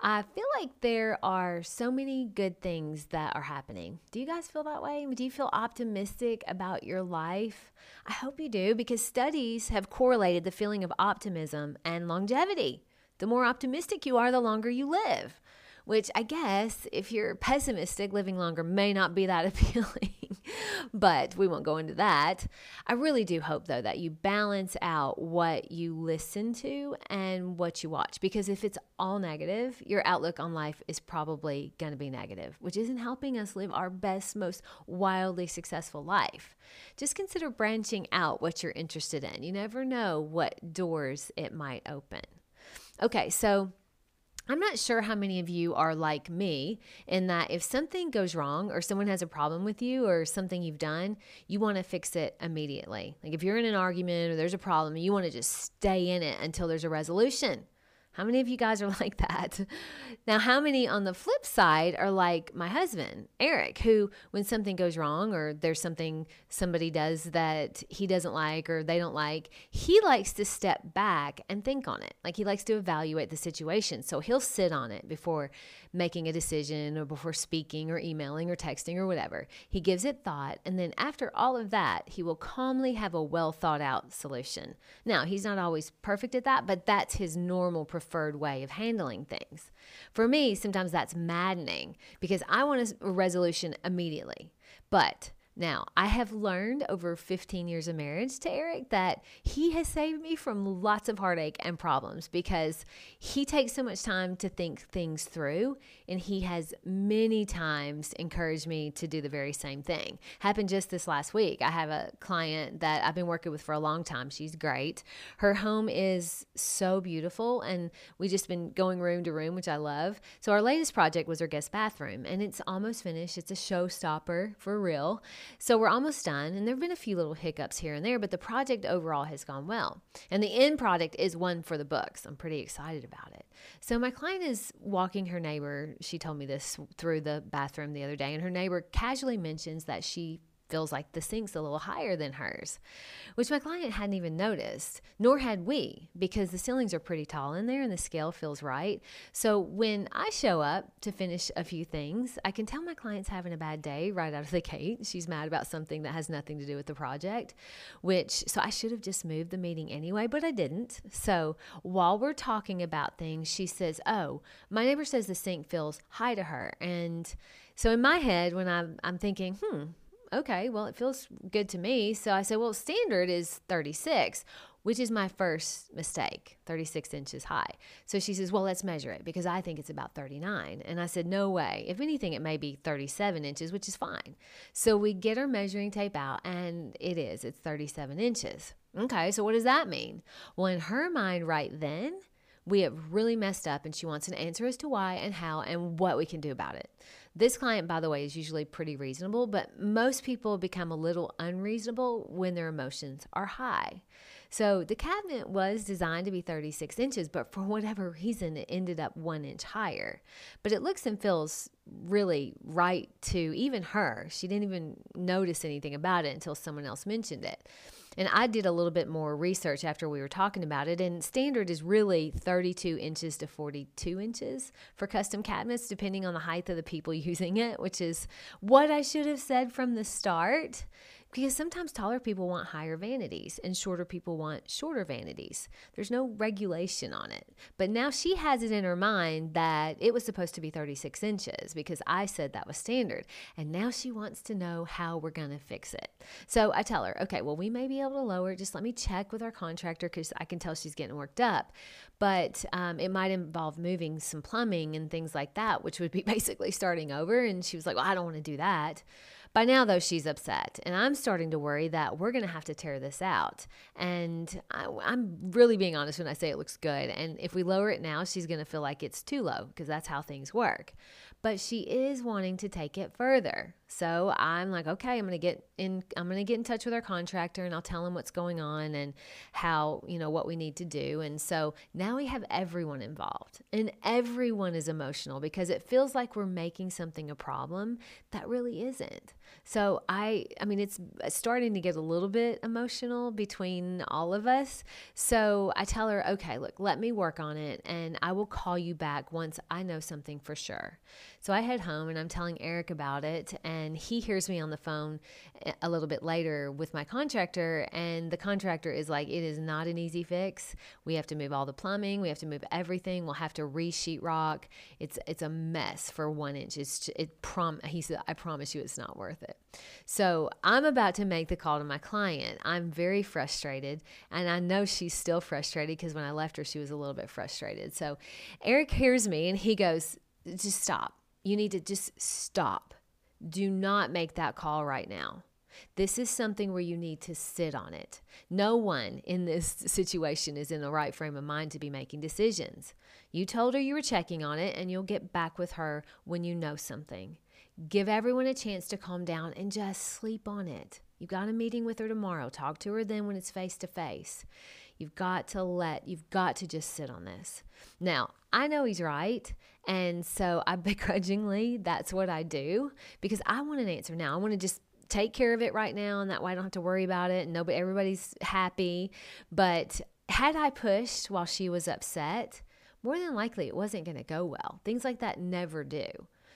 I feel like there are so many good things that are happening. Do you guys feel that way? Do you feel optimistic about your life? I hope you do because studies have correlated the feeling of optimism and longevity. The more optimistic you are, the longer you live which I guess if you're pessimistic, living longer may not be that appealing, but we won't go into that. I really do hope, though, that you balance out what you listen to and what you watch, because if it's all negative, your outlook on life is probably going to be negative, which isn't helping us live our best, most wildly successful life. Just consider branching out what you're interested in. You never know what doors it might open. Okay, so I'm not sure how many of you are like me in that if something goes wrong or someone has a problem with you or something you've done, you want to fix it immediately. Like if you're in an argument or there's a problem, you want to just stay in it until there's a resolution. How many of you guys are like that? Now, how many on the flip side are like my husband, Eric, who, when something goes wrong or there's something somebody does that he doesn't like or they don't like, he likes to step back and think on it. Like he likes to evaluate the situation. So he'll sit on it before making a decision or before speaking or emailing or texting or whatever. He gives it thought. And then after all of that, he will calmly have a well thought out solution. Now, he's not always perfect at that, but that's his normal preferred way of handling things. For me, sometimes that's maddening because I want a resolution immediately. But now, I have learned over 15 years of marriage to Eric that he has saved me from lots of heartache and problems because he takes so much time to think things through and he has many times encouraged me to do the very same thing. Happened just this last week. I have a client that I've been working with for a long time. She's great. Her home is so beautiful and we've just been going room to room, which I love. So our latest project was her guest bathroom and it's almost finished. It's a showstopper for real. So we're almost done, and there have been a few little hiccups here and there, but the project overall has gone well. And the end product is one for the books. I'm pretty excited about it. So my client is walking her neighbor. She told me this through the bathroom the other day, and her neighbor casually mentions that she feels like the sink's a little higher than hers, which my client hadn't even noticed, nor had we, because the ceilings are pretty tall in there and the scale feels right. So when I show up to finish a few things, I can tell my client's having a bad day right out of the gate. She's mad about something that has nothing to do with the project, which, so I should have just moved the meeting anyway, but I didn't. So while we're talking about things, she says, Oh, my neighbor says the sink feels high to her. And so in my head, when I'm, I'm thinking, hmm, okay, well, it feels good to me. So I said, well, standard is 36, which is my first mistake, 36 inches high. So she says, well, let's measure it because I think it's about 39. And I said, no way. If anything, it may be 37 inches, which is fine. So we get our measuring tape out and it is, it's 37 inches. Okay, so what does that mean? Well, in her mind, right then, we have really messed up and she wants an answer as to why and how and what we can do about it. This client, by the way, is usually pretty reasonable, but most people become a little unreasonable when their emotions are high. So the cabinet was designed to be 36 inches, but for whatever reason, it ended up one inch higher. But it looks and feels really right to even her. She didn't even notice anything about it until someone else mentioned it. And I did a little bit more research after we were talking about it. And standard is really 32 inches to 42 inches for custom cabinets, depending on the height of the people using it, which is what I should have said from the start because sometimes taller people want higher vanities and shorter people want shorter vanities. There's no regulation on it. But now she has it in her mind that it was supposed to be 36 inches because I said that was standard. And now she wants to know how we're going to fix it. So I tell her, okay, well, we may be able to lower it. Just let me check with our contractor because I can tell she's getting worked up. But um, it might involve moving some plumbing and things like that, which would be basically starting over. And she was like, well, I don't want to do that. By now, though, she's upset, and I'm starting to worry that we're going to have to tear this out. And I, am really being honest when I say it looks good. And if we lower it now, she's going to feel like it's too low because that's how things work. but she is wanting to take it further. So I'm like, okay, I'm going to get in I'm going to get in touch with our contractor and I'll tell him what's going on and how, you know, what we need to do. And so now we have everyone involved. And everyone is emotional because it feels like we're making something a problem that really isn't. So I I mean it's starting to get a little bit emotional between all of us. So I tell her, "Okay, look, let me work on it and I will call you back once I know something for sure." So I head home and I'm telling Eric about it, and he hears me on the phone eh, a little bit later with my contractor. And the contractor is like, It is not an easy fix. We have to move all the plumbing, we have to move everything, we'll have to re sheetrock. It's, it's a mess for one inch. It's, it prom, he said, I promise you it's not worth it. So I'm about to make the call to my client. I'm very frustrated, and I know she's still frustrated because when I left her, she was a little bit frustrated. So Eric hears me and he goes, Just stop you need to just stop. Do not make that call right now. This is something where you need to sit on it. No one in this situation is in the right frame of mind to be making decisions. You told her you were checking on it, and you'll get back with her when you know something. Give everyone a chance to calm down and just sleep on it. You've got a meeting with her tomorrow. Talk to her then when it's face to face. You've got to let, you've got to just sit on this. Now, I know he's right. And so I begrudgingly, that's what I do because I want an answer now. I want to just take care of it right now. And that way I don't have to worry about it. And nobody, everybody's happy. But had I pushed while she was upset, more than likely it wasn't going to go well. Things like that never do.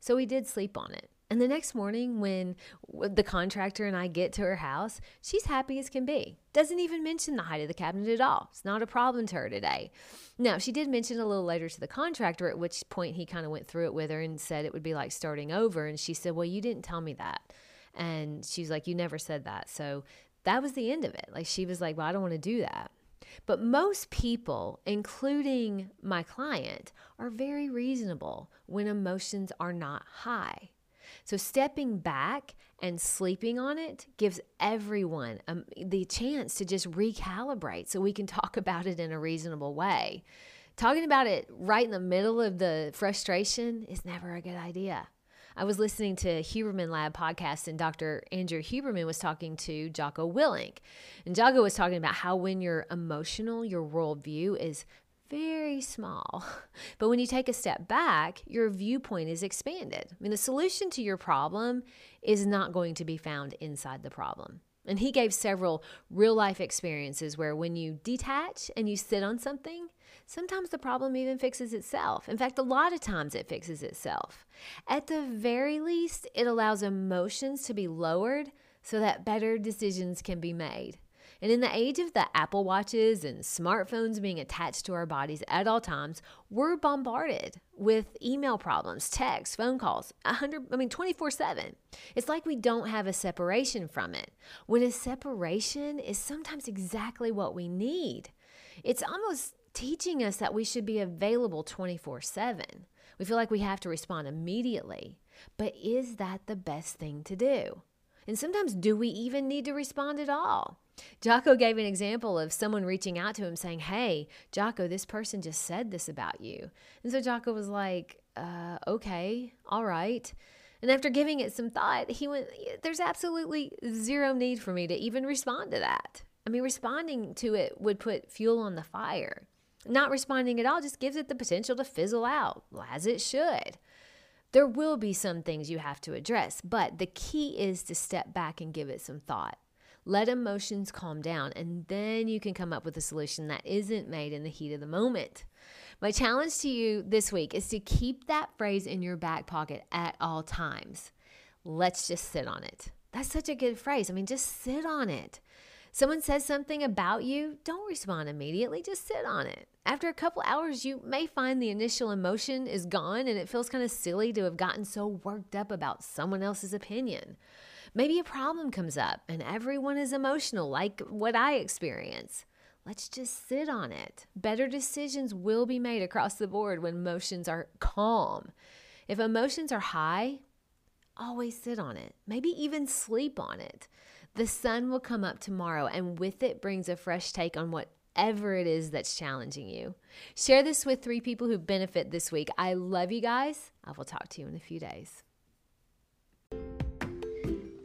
So we did sleep on it. And the next morning, when the contractor and I get to her house, she's happy as can be. Doesn't even mention the height of the cabinet at all. It's not a problem to her today. Now, she did mention a little later to the contractor, at which point he kind of went through it with her and said it would be like starting over. And she said, Well, you didn't tell me that. And she's like, You never said that. So that was the end of it. Like, she was like, Well, I don't want to do that. But most people, including my client, are very reasonable when emotions are not high. So stepping back and sleeping on it gives everyone um, the chance to just recalibrate so we can talk about it in a reasonable way. Talking about it right in the middle of the frustration is never a good idea. I was listening to Huberman Lab podcast, and Dr. Andrew Huberman was talking to Jocko Willink. And Jocko was talking about how when you're emotional, your worldview is very small. But when you take a step back, your viewpoint is expanded. I mean, the solution to your problem is not going to be found inside the problem. And he gave several real life experiences where when you detach and you sit on something, sometimes the problem even fixes itself. In fact, a lot of times it fixes itself. At the very least, it allows emotions to be lowered so that better decisions can be made. And in the age of the Apple Watches and smartphones being attached to our bodies at all times, we're bombarded with email problems, texts, phone calls, 100 I mean 24/7. It's like we don't have a separation from it. When a separation is sometimes exactly what we need. It's almost teaching us that we should be available 24/7. We feel like we have to respond immediately. But is that the best thing to do? And sometimes, do we even need to respond at all? Jocko gave an example of someone reaching out to him saying, Hey, Jocko, this person just said this about you. And so Jocko was like, uh, Okay, all right. And after giving it some thought, he went, There's absolutely zero need for me to even respond to that. I mean, responding to it would put fuel on the fire. Not responding at all just gives it the potential to fizzle out, as it should. There will be some things you have to address, but the key is to step back and give it some thought. Let emotions calm down, and then you can come up with a solution that isn't made in the heat of the moment. My challenge to you this week is to keep that phrase in your back pocket at all times. Let's just sit on it. That's such a good phrase. I mean, just sit on it. Someone says something about you, don't respond immediately, just sit on it. After a couple hours, you may find the initial emotion is gone and it feels kind of silly to have gotten so worked up about someone else's opinion. Maybe a problem comes up and everyone is emotional, like what I experience. Let's just sit on it. Better decisions will be made across the board when emotions are calm. If emotions are high, always sit on it. Maybe even sleep on it. The sun will come up tomorrow, and with it brings a fresh take on what whatever it is that's challenging you. Share this with three people who benefit this week. I love you guys. I will talk to you in a few days.